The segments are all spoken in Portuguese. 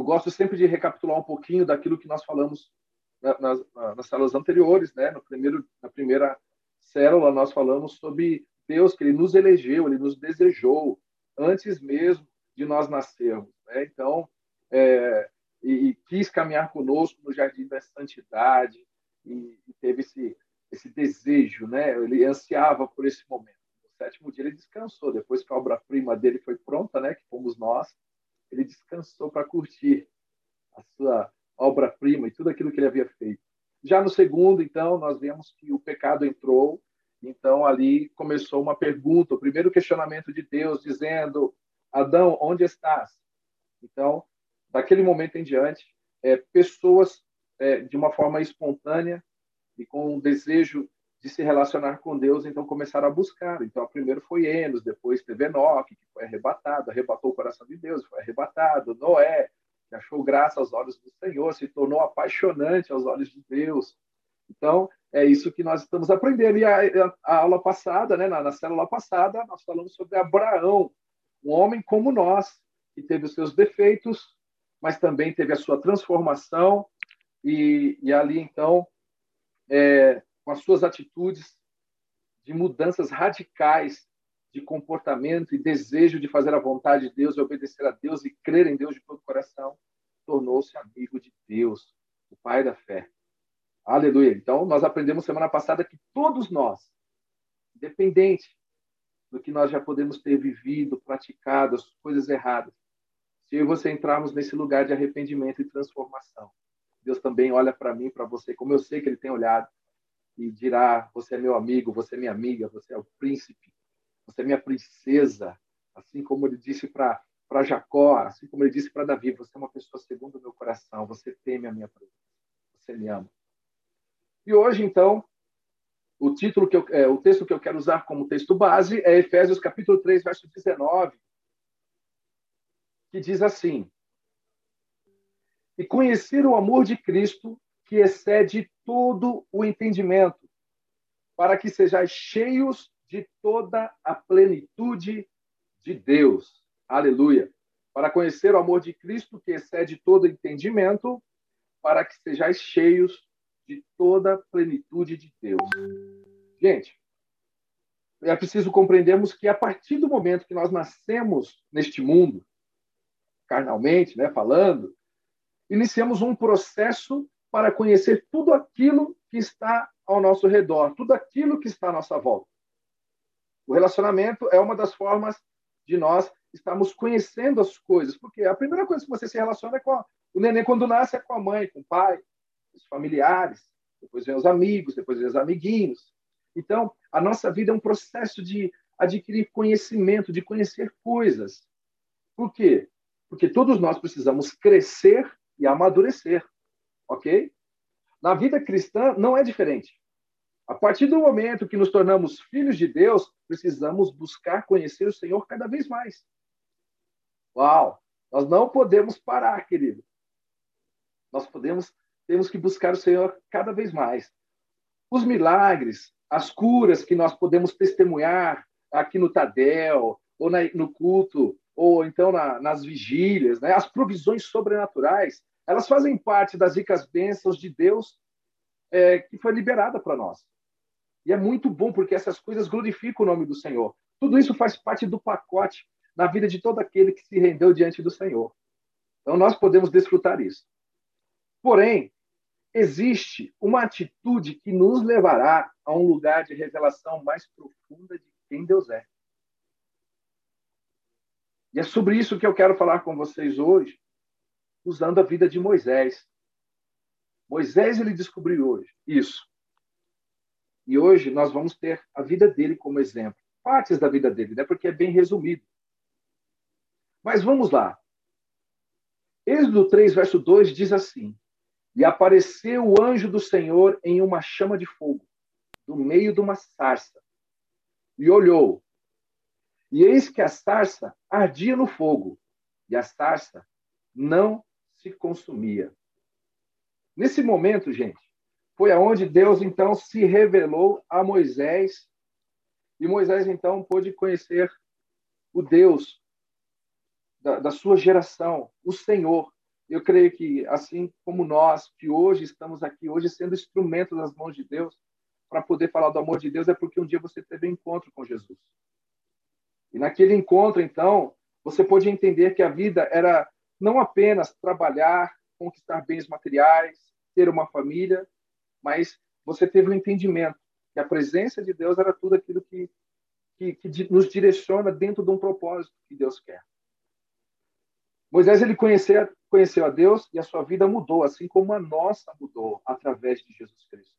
eu gosto sempre de recapitular um pouquinho daquilo que nós falamos nas, nas células anteriores, né? No primeiro, na primeira célula nós falamos sobre Deus que Ele nos elegeu, Ele nos desejou antes mesmo de nós nascermos, né? Então, é, e, e, quis caminhar conosco no jardim da santidade e, e teve esse esse desejo, né? Ele ansiava por esse momento. No sétimo dia ele descansou, depois que a obra-prima dele foi pronta, né? Que fomos nós, ele descansou para curtir a sua obra-prima e tudo aquilo que ele havia feito. Já no segundo, então, nós vemos que o pecado entrou, então ali começou uma pergunta, o primeiro questionamento de Deus, dizendo: Adão, onde estás? Então, daquele momento em diante, é, pessoas, é, de uma forma espontânea e com um desejo de se relacionar com Deus, então começaram a buscar. Então, primeiro foi Enos, depois teve Enoque, que foi arrebatado, arrebatou o coração de Deus, foi arrebatado. Noé, que achou graça aos olhos do Senhor, se tornou apaixonante aos olhos de Deus. Então, é isso que nós estamos aprendendo. E a, a aula passada, né, na, na célula passada, nós falamos sobre Abraão, um homem como nós, que teve os seus defeitos, mas também teve a sua transformação. E, e ali, então, é, com as suas atitudes de mudanças radicais de comportamento e desejo de fazer a vontade de Deus e obedecer a Deus e crer em Deus de todo o coração, tornou-se amigo de Deus, o Pai da fé. Aleluia. Então, nós aprendemos semana passada que todos nós, independente do que nós já podemos ter vivido, praticado, as coisas erradas, se eu e você entrarmos nesse lugar de arrependimento e transformação, Deus também olha para mim, para você, como eu sei que Ele tem olhado, e dirá: Você é meu amigo, você é minha amiga, você é o príncipe, você é minha princesa. Assim como Ele disse para Jacó, assim como ele disse para Davi, você é uma pessoa segundo o meu coração, você teme a minha presença, você me ama. E hoje, então, o título que eu, é, o texto que eu quero usar como texto base é Efésios capítulo 3, verso 19, que diz assim: e conhecer o amor de Cristo que excede todo o entendimento, para que sejais cheios de toda a plenitude de Deus. Aleluia. Para conhecer o amor de Cristo que excede todo entendimento, para que sejais cheios de toda a plenitude de Deus. Gente, é preciso compreendermos que a partir do momento que nós nascemos neste mundo, carnalmente, né, falando, iniciamos um processo para conhecer tudo aquilo que está ao nosso redor, tudo aquilo que está à nossa volta. O relacionamento é uma das formas de nós estarmos conhecendo as coisas, porque a primeira coisa que você se relaciona é com a, o neném quando nasce é com a mãe, com o pai, os familiares, depois vem os amigos, depois vem os amiguinhos. Então, a nossa vida é um processo de adquirir conhecimento, de conhecer coisas. Por quê? Porque todos nós precisamos crescer e amadurecer, ok? Na vida cristã não é diferente. A partir do momento que nos tornamos filhos de Deus, precisamos buscar conhecer o Senhor cada vez mais. Uau! Nós não podemos parar, querido. Nós podemos, temos que buscar o Senhor cada vez mais. Os milagres, as curas que nós podemos testemunhar aqui no Tadel, ou na, no culto, ou então na, nas vigílias, né? as provisões sobrenaturais, elas fazem parte das ricas bênçãos de Deus é, que foi liberada para nós. E é muito bom, porque essas coisas glorificam o nome do Senhor. Tudo isso faz parte do pacote na vida de todo aquele que se rendeu diante do Senhor. Então, nós podemos desfrutar isso. Porém, existe uma atitude que nos levará a um lugar de revelação mais profunda de quem Deus é. E é sobre isso que eu quero falar com vocês hoje, usando a vida de Moisés. Moisés ele descobriu hoje isso. E hoje nós vamos ter a vida dele como exemplo, partes da vida dele, né? Porque é bem resumido. Mas vamos lá. Êxodo 3, verso 2 diz assim: E apareceu o anjo do Senhor em uma chama de fogo, no meio de uma sarça. E olhou. E eis que a sarça ardia no fogo, e a sarça não se consumia. Nesse momento, gente, foi aonde Deus então se revelou a Moisés e Moisés então pôde conhecer o Deus da, da sua geração, o Senhor. eu creio que, assim como nós, que hoje estamos aqui, hoje sendo instrumentos das mãos de Deus, para poder falar do amor de Deus, é porque um dia você teve um encontro com Jesus. E naquele encontro, então, você pôde entender que a vida era não apenas trabalhar, conquistar bens materiais, ter uma família, mas você teve o um entendimento que a presença de Deus era tudo aquilo que, que, que nos direciona dentro de um propósito que Deus quer. Moisés ele conheceu, conheceu a Deus e a sua vida mudou, assim como a nossa mudou através de Jesus Cristo.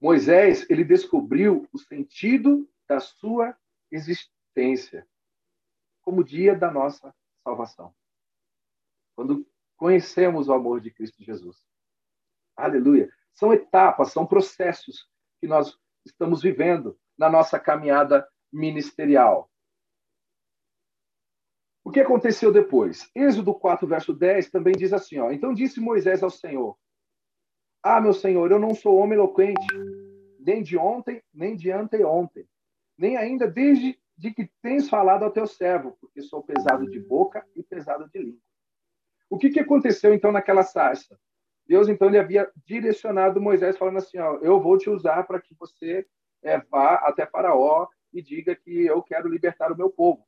Moisés ele descobriu o sentido da sua existência como dia da nossa salvação. Quando conhecemos o amor de Cristo Jesus. Aleluia. São etapas, são processos que nós estamos vivendo na nossa caminhada ministerial. O que aconteceu depois? Êxodo 4, verso 10 também diz assim: ó, Então disse Moisés ao Senhor: Ah, meu Senhor, eu não sou homem eloquente, nem de ontem, nem de anteontem, nem ainda desde de que tens falado ao teu servo, porque sou pesado de boca e pesado de língua. O que, que aconteceu então naquela sarça? Deus então ele havia direcionado Moisés falando assim, ó, eu vou te usar para que você é, vá até Faraó e diga que eu quero libertar o meu povo.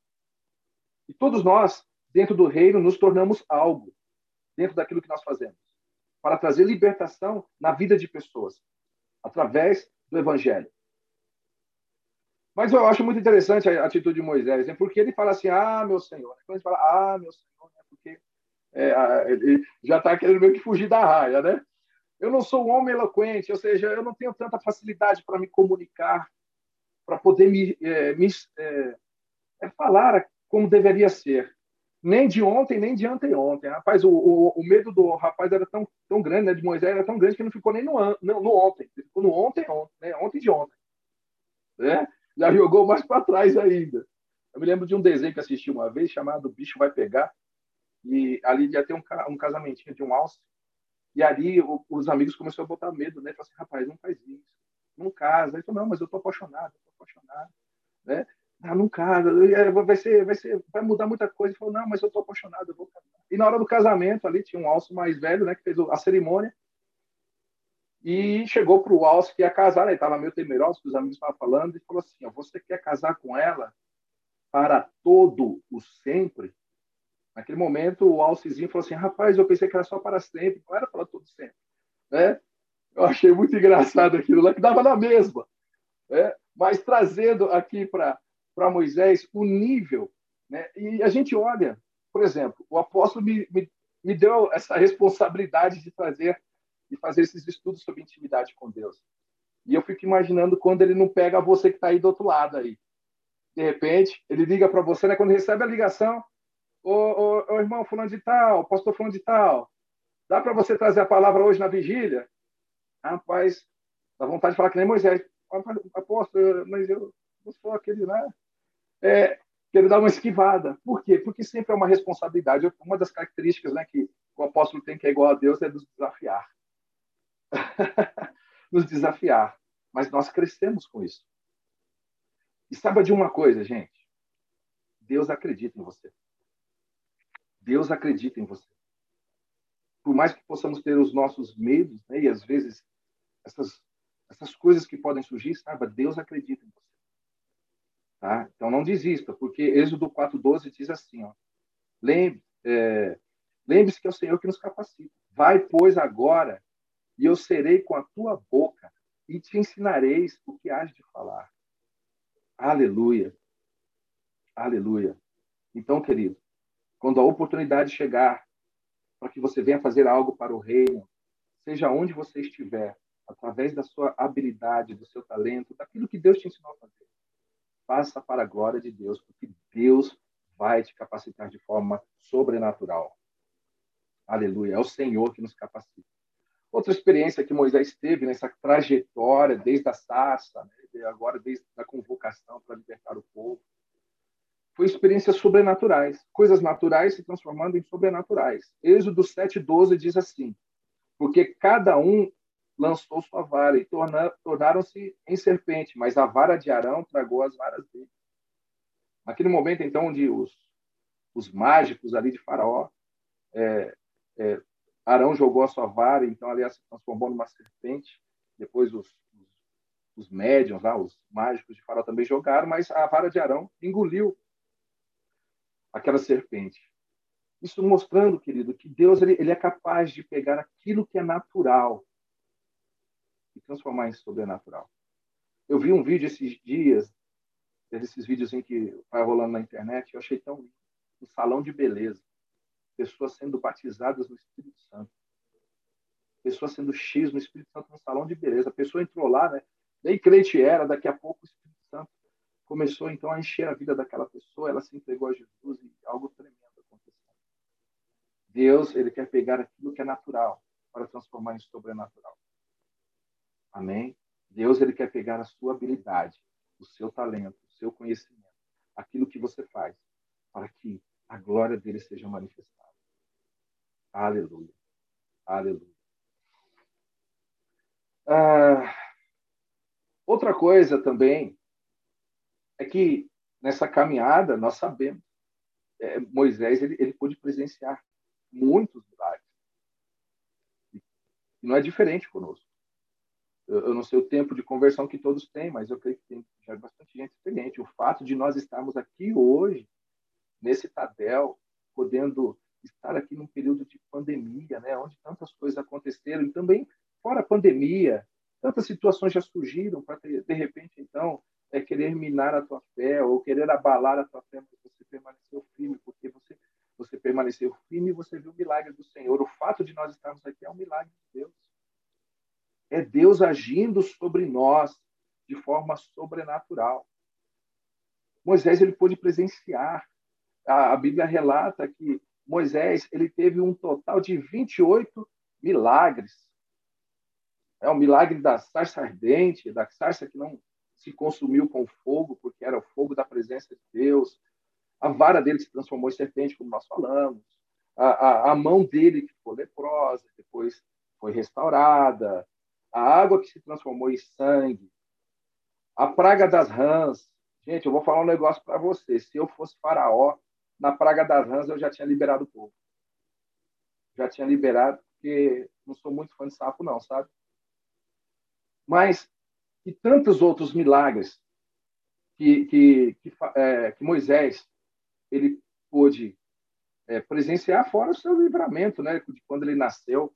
E todos nós, dentro do reino, nos tornamos algo, dentro daquilo que nós fazemos, para trazer libertação na vida de pessoas, através do Evangelho. Mas eu acho muito interessante a atitude de Moisés, né? porque ele fala assim, ah, meu Senhor. Quando ele fala, ah, meu Senhor, né? porque é, ele já está querendo meio que fugir da raia, né? Eu não sou um homem eloquente, ou seja, eu não tenho tanta facilidade para me comunicar, para poder me, é, me é, é falar como deveria ser. Nem de ontem, nem de anteontem. Rapaz, o, o, o, medo do rapaz era tão, tão grande, né, de Moisés era tão grande que não ficou nem no, no, no ontem. Ele ficou no ontem, ontem, né, ontem de ontem. Né? Já jogou mais para trás ainda. Eu me lembro de um desenho que assisti uma vez chamado Bicho Vai Pegar. E ali ia ter um, um casamentinho de um alce. E ali o, os amigos começaram a botar medo, né? Falaram assim, rapaz, não faz isso. Não casa. Falou, não, mas eu tô apaixonado, tô apaixonado. Né? Ah, não casa, é, vai ser, vai ser, vai mudar muita coisa. Ele falou, não, mas eu tô apaixonado, eu vou casar. E na hora do casamento ali tinha um alço mais velho, né, que fez a cerimônia. E chegou para o alço que ia casar, ele estava meio temeroso, que os amigos estavam falando, e falou assim: Você quer casar com ela para todo o sempre? Naquele momento, o alcezinho falou assim: Rapaz, eu pensei que era só para sempre, não era para todo sempre. Né? Eu achei muito engraçado aquilo lá, que dava na mesma. Né? Mas trazendo aqui para Moisés o nível. Né? E a gente olha, por exemplo, o apóstolo me, me, me deu essa responsabilidade de trazer e fazer esses estudos sobre intimidade com Deus. E eu fico imaginando quando ele não pega você que está aí do outro lado aí. De repente, ele liga para você, né? Quando recebe a ligação, ô, ô, ô irmão fulano de tal, pastor fulano de tal, dá para você trazer a palavra hoje na vigília? Rapaz, dá vontade de falar que nem Moisés. Apóstolo, mas eu não sou aquele lá é, quero dar uma esquivada. Por quê? Porque sempre é uma responsabilidade. Uma das características né, que o apóstolo tem que é igual a Deus é desafiar. nos desafiar. Mas nós crescemos com isso. E saiba de uma coisa, gente. Deus acredita em você. Deus acredita em você. Por mais que possamos ter os nossos medos, né, e às vezes essas, essas coisas que podem surgir, saiba, Deus acredita em você. Tá? Então não desista, porque Êxodo 4,12 diz assim: ó, lembre, é, lembre-se que é o Senhor que nos capacita. Vai, pois, agora, e eu serei com a tua boca, e te ensinareis o que hás de falar. Aleluia. Aleluia. Então, querido, quando a oportunidade chegar para que você venha fazer algo para o reino, seja onde você estiver, através da sua habilidade, do seu talento, daquilo que Deus te ensinou a fazer, faça para a glória de Deus, porque Deus vai te capacitar de forma sobrenatural. Aleluia. É o Senhor que nos capacita. Outra experiência que Moisés teve nessa trajetória, desde a sarça, né, agora desde a convocação para libertar o povo, foi experiências sobrenaturais, coisas naturais se transformando em sobrenaturais. Êxodo 7,12 diz assim: Porque cada um lançou sua vara e tornaram-se em serpente, mas a vara de Arão tragou as varas dele. Naquele momento, então, onde os, os mágicos ali de Faraó é, é, Arão jogou a sua vara, então ali ela se transformou numa serpente. Depois os, os, os médiums, lá, os mágicos de Faraó também jogaram, mas a vara de Arão engoliu aquela serpente. Isso mostrando, querido, que Deus ele, ele é capaz de pegar aquilo que é natural e transformar em sobrenatural. Eu vi um vídeo esses dias, desses vídeos em que vai rolando na internet, eu achei tão lindo. Um salão de beleza. Pessoas sendo batizadas no Espírito Santo. Pessoas sendo X no Espírito Santo no salão de beleza. A pessoa entrou lá, né? Nem crente era, daqui a pouco o Espírito Santo começou então a encher a vida daquela pessoa, ela se entregou a Jesus e algo tremendo aconteceu. Deus, ele quer pegar aquilo que é natural para transformar em sobrenatural. Amém? Deus, ele quer pegar a sua habilidade, o seu talento, o seu conhecimento, aquilo que você faz, para que a glória dele seja manifestada. Aleluia. Aleluia. Ah, outra coisa também é que nessa caminhada nós sabemos é, Moisés ele, ele pôde presenciar muitos milagres e não é diferente conosco eu, eu, não sei o tempo de conversão que todos têm mas eu creio que tem já bastante gente experiente o fato de nós estarmos aqui hoje nesse Tadel podendo estar aqui num período de pandemia né onde tantas coisas aconteceram e também fora a pandemia tantas situações já surgiram para de repente então é querer minar a tua fé ou querer abalar a tua fé, mas você permaneceu firme, porque você, você permaneceu firme e você viu o milagre do Senhor. O fato de nós estarmos aqui é um milagre de Deus. É Deus agindo sobre nós de forma sobrenatural. Moisés ele pôde presenciar. A, Bíblia relata que Moisés ele teve um total de 28 milagres. É o milagre da sarça ardente, da sarça que não se consumiu com fogo, porque era o fogo da presença de Deus. A vara dele se transformou em serpente, como nós falamos. A, a, a mão dele ficou leprosa, depois foi restaurada. A água que se transformou em sangue. A praga das rãs. Gente, eu vou falar um negócio para você. Se eu fosse faraó, na praga das rãs eu já tinha liberado o povo. Já tinha liberado, porque não sou muito fã de sapo, não, sabe? Mas e tantos outros milagres que, que, que, é, que Moisés ele pôde é, presenciar fora o seu livramento, né? De quando ele nasceu,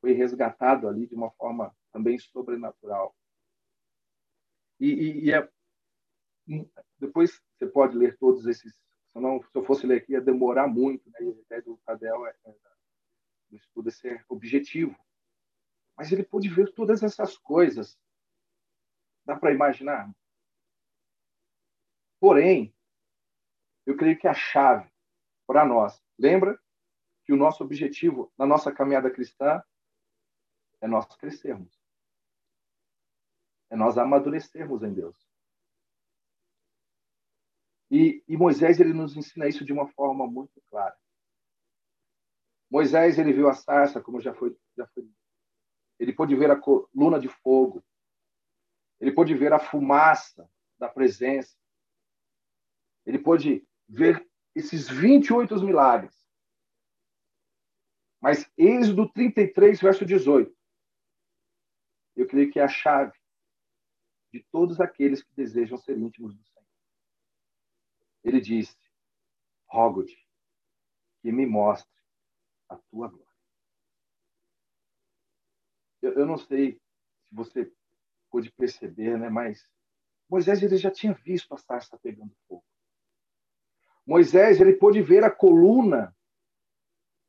foi resgatado ali de uma forma também sobrenatural. E, e, e é, depois você pode ler todos esses. Se eu fosse ler aqui, ia demorar muito, né? E a ideia do Cadel é, é do estudo ser objetivo. Mas ele pôde ver todas essas coisas Dá para imaginar? Porém, eu creio que a chave para nós, lembra que o nosso objetivo na nossa caminhada cristã é nós crescermos. É nós amadurecermos em Deus. E, e, Moisés ele nos ensina isso de uma forma muito clara. Moisés ele viu a sarça, como já foi, já foi. Ele pôde ver a coluna de fogo. Ele pôde ver a fumaça da presença. Ele pôde ver esses 28 milagres. Mas Êxodo 33, verso 18. Eu creio que é a chave de todos aqueles que desejam ser íntimos do Senhor. Ele disse: Rogo-te que me mostre a tua glória. Eu, eu não sei se você pôde perceber, né? Mas Moisés ele já tinha visto a sarça pegando fogo. Moisés ele pôde ver a coluna,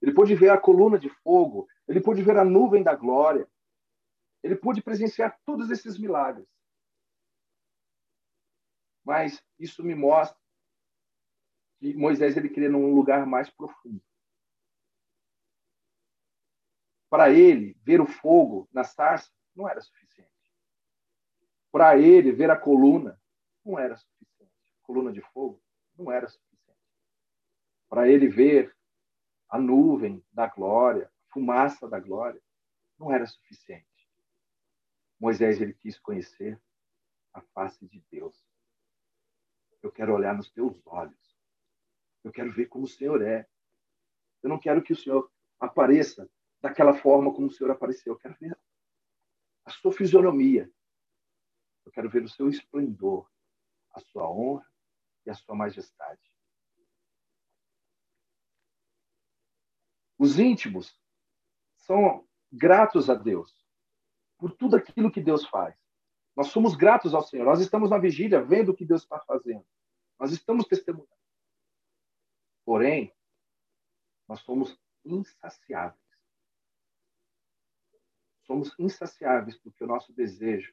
ele pôde ver a coluna de fogo, ele pôde ver a nuvem da glória, ele pôde presenciar todos esses milagres. Mas isso me mostra que Moisés ele queria num lugar mais profundo. Para ele, ver o fogo na sarça não era suficiente. Para ele, ver a coluna não era suficiente. Coluna de fogo não era suficiente. Para ele ver a nuvem da glória, a fumaça da glória, não era suficiente. Moisés ele quis conhecer a face de Deus. Eu quero olhar nos teus olhos. Eu quero ver como o Senhor é. Eu não quero que o Senhor apareça daquela forma como o Senhor apareceu. Eu quero ver a sua fisionomia. Eu quero ver o seu esplendor, a sua honra e a sua majestade. Os íntimos são gratos a Deus por tudo aquilo que Deus faz. Nós somos gratos ao Senhor. Nós estamos na vigília vendo o que Deus está fazendo. Nós estamos testemunhando. Porém, nós somos insaciáveis. Somos insaciáveis porque o nosso desejo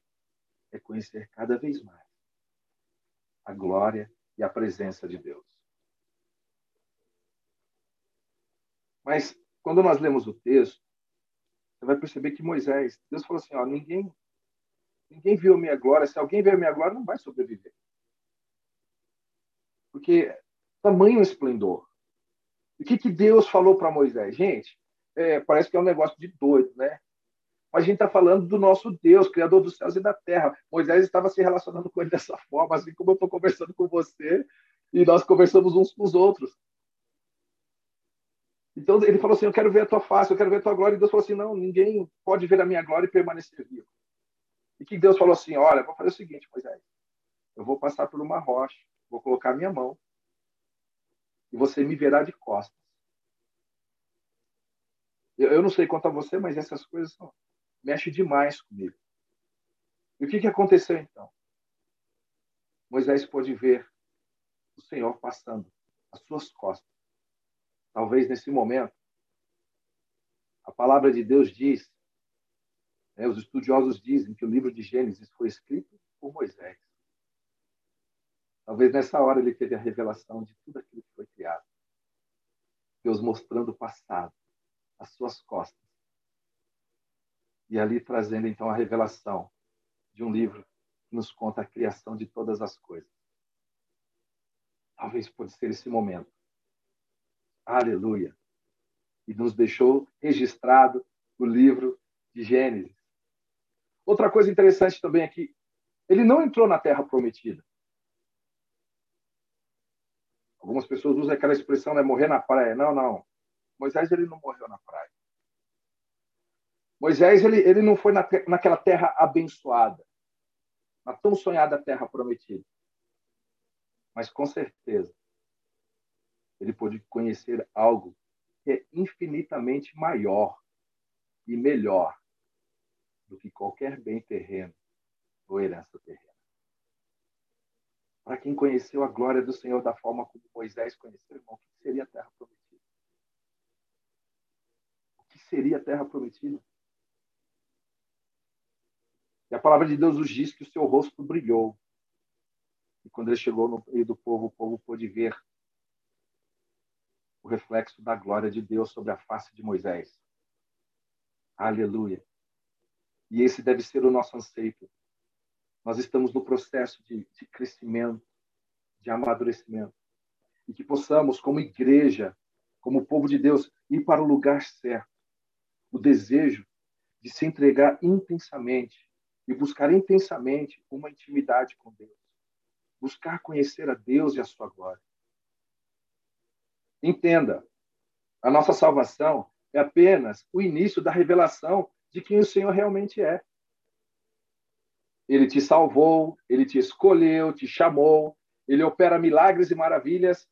é conhecer cada vez mais a glória e a presença de Deus. Mas quando nós lemos o texto, você vai perceber que Moisés, Deus falou assim, ó, ninguém ninguém viu a minha glória, se alguém ver a minha glória não vai sobreviver. Porque tamanho esplendor. O que, que Deus falou para Moisés? Gente, é, parece que é um negócio de doido, né? Mas a gente está falando do nosso Deus, Criador dos céus e da terra. Moisés estava se relacionando com ele dessa forma, assim como eu estou conversando com você, e nós conversamos uns com os outros. Então ele falou assim: Eu quero ver a tua face, eu quero ver a tua glória. E Deus falou assim: Não, ninguém pode ver a minha glória e permanecer vivo. E que Deus falou assim: Olha, vou fazer o seguinte, Moisés. Eu vou passar por uma rocha, vou colocar minha mão e você me verá de costas. Eu, eu não sei quanto a você, mas essas coisas são, mexem demais comigo. E o que, que aconteceu então? Moisés pôde ver o Senhor passando às suas costas talvez nesse momento. A palavra de Deus diz, né, os estudiosos dizem que o livro de Gênesis foi escrito por Moisés. Talvez nessa hora ele teve a revelação de tudo aquilo que foi criado. Deus mostrando o passado, as suas costas. E ali trazendo então a revelação de um livro que nos conta a criação de todas as coisas. Talvez pode ser esse momento Aleluia. E nos deixou registrado o livro de Gênesis. Outra coisa interessante também aqui, ele não entrou na terra prometida. Algumas pessoas usam aquela expressão, né, morrer na praia. Não, não. Moisés ele não morreu na praia. Moisés ele, ele não foi na, naquela terra abençoada, na tão sonhada terra prometida. Mas com certeza ele pôde conhecer algo que é infinitamente maior e melhor do que qualquer bem terreno ou herança terrena. Para quem conheceu a glória do Senhor da forma como Moisés conheceu, irmão, o que seria a terra prometida? O que seria a terra prometida? E a palavra de Deus nos diz que o seu rosto brilhou. E quando ele chegou no meio do povo, o povo pôde ver o reflexo da glória de Deus sobre a face de Moisés. Aleluia. E esse deve ser o nosso anseio. Nós estamos no processo de, de crescimento, de amadurecimento. E que possamos, como igreja, como povo de Deus, ir para o lugar certo. O desejo de se entregar intensamente e buscar intensamente uma intimidade com Deus. Buscar conhecer a Deus e a sua glória. Entenda, a nossa salvação é apenas o início da revelação de quem o Senhor realmente é. Ele te salvou, ele te escolheu, te chamou, ele opera milagres e maravilhas,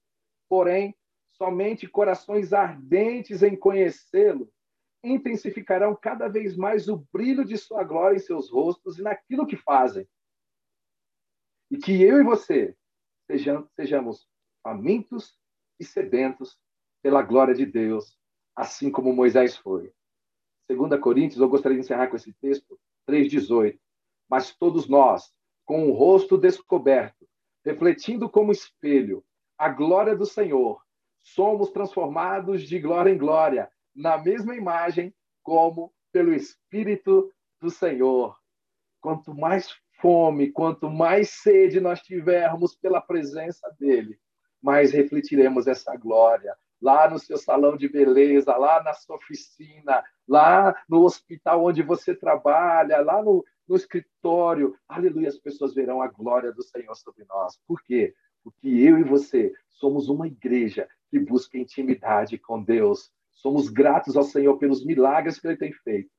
porém, somente corações ardentes em conhecê-lo intensificarão cada vez mais o brilho de sua glória em seus rostos e naquilo que fazem. E que eu e você sejamos famintos e sedentos pela glória de Deus, assim como Moisés foi. 2 Coríntios, eu gostaria de encerrar com esse texto, 3,18. Mas todos nós, com o rosto descoberto, refletindo como espelho a glória do Senhor, somos transformados de glória em glória, na mesma imagem, como pelo Espírito do Senhor. Quanto mais fome, quanto mais sede nós tivermos pela presença dele, mais refletiremos essa glória. Lá no seu salão de beleza, lá na sua oficina, lá no hospital onde você trabalha, lá no, no escritório. Aleluia, as pessoas verão a glória do Senhor sobre nós. Por quê? Porque eu e você somos uma igreja que busca intimidade com Deus. Somos gratos ao Senhor pelos milagres que Ele tem feito,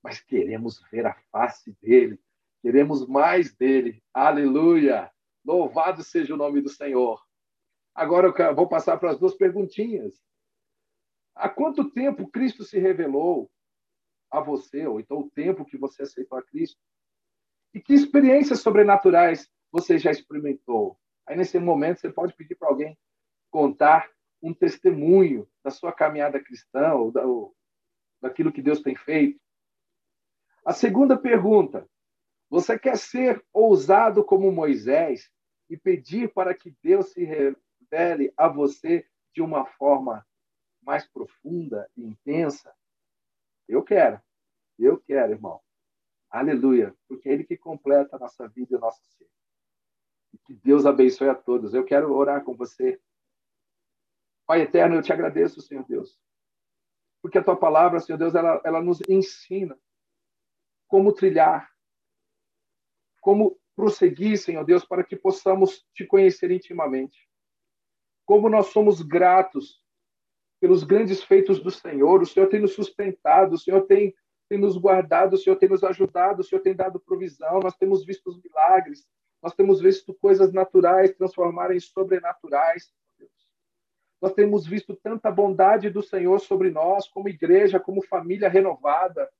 mas queremos ver a face dele, queremos mais dele. Aleluia! Louvado seja o nome do Senhor. Agora eu vou passar para as duas perguntinhas. Há quanto tempo Cristo se revelou a você, ou então o tempo que você aceitou a Cristo? E que experiências sobrenaturais você já experimentou? Aí, nesse momento, você pode pedir para alguém contar um testemunho da sua caminhada cristã, ou, da, ou daquilo que Deus tem feito. A segunda pergunta: você quer ser ousado como Moisés e pedir para que Deus se revele a você de uma forma mais profunda e intensa? Eu quero. Eu quero, irmão. Aleluia. Porque é Ele que completa a nossa vida e o nosso ser. E que Deus abençoe a todos. Eu quero orar com você. Pai eterno, eu te agradeço, Senhor Deus. Porque a tua palavra, Senhor Deus, ela, ela nos ensina como trilhar, como prosseguir, Senhor Deus, para que possamos te conhecer intimamente. Como nós somos gratos pelos grandes feitos do Senhor. O Senhor tem nos sustentado, o Senhor tem, tem nos guardado, o Senhor tem nos ajudado, o Senhor tem dado provisão. Nós temos visto os milagres, nós temos visto coisas naturais transformarem em sobrenaturais. Nós temos visto tanta bondade do Senhor sobre nós, como igreja, como família renovada,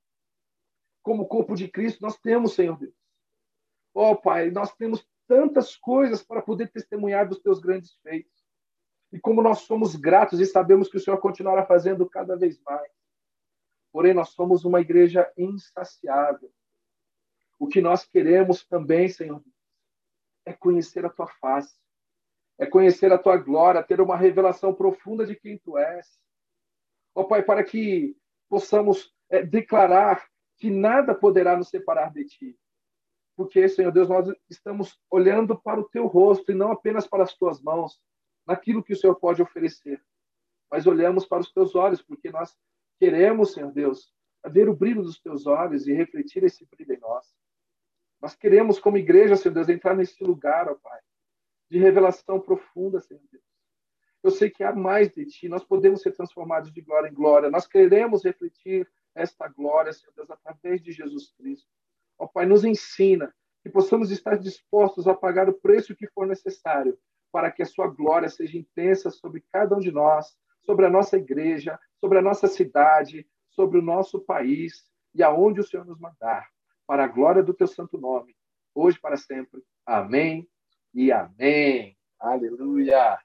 como corpo de Cristo. Nós temos, Senhor Deus. Oh, Pai, nós temos tantas coisas para poder testemunhar dos teus grandes feitos. E como nós somos gratos e sabemos que o Senhor continuará fazendo cada vez mais. Porém, nós somos uma igreja insaciável. O que nós queremos também, Senhor, é conhecer a tua face, é conhecer a tua glória, ter uma revelação profunda de quem tu és. Ó oh, Pai, para que possamos é, declarar que nada poderá nos separar de ti. Porque, Senhor Deus, nós estamos olhando para o teu rosto e não apenas para as tuas mãos naquilo que o Senhor pode oferecer. Mas olhamos para os teus olhos, porque nós queremos, Senhor Deus, ver o brilho dos teus olhos e refletir esse brilho em nós. Nós queremos, como igreja, Senhor Deus, entrar nesse lugar, ó Pai, de revelação profunda, Senhor Deus. Eu sei que há mais de Ti, nós podemos ser transformados de glória em glória. Nós queremos refletir esta glória, Senhor Deus, através de Jesus Cristo. Ó Pai, nos ensina que possamos estar dispostos a pagar o preço que for necessário para que a sua glória seja intensa sobre cada um de nós, sobre a nossa igreja, sobre a nossa cidade, sobre o nosso país e aonde o Senhor nos mandar, para a glória do teu santo nome, hoje para sempre. Amém e amém. Aleluia.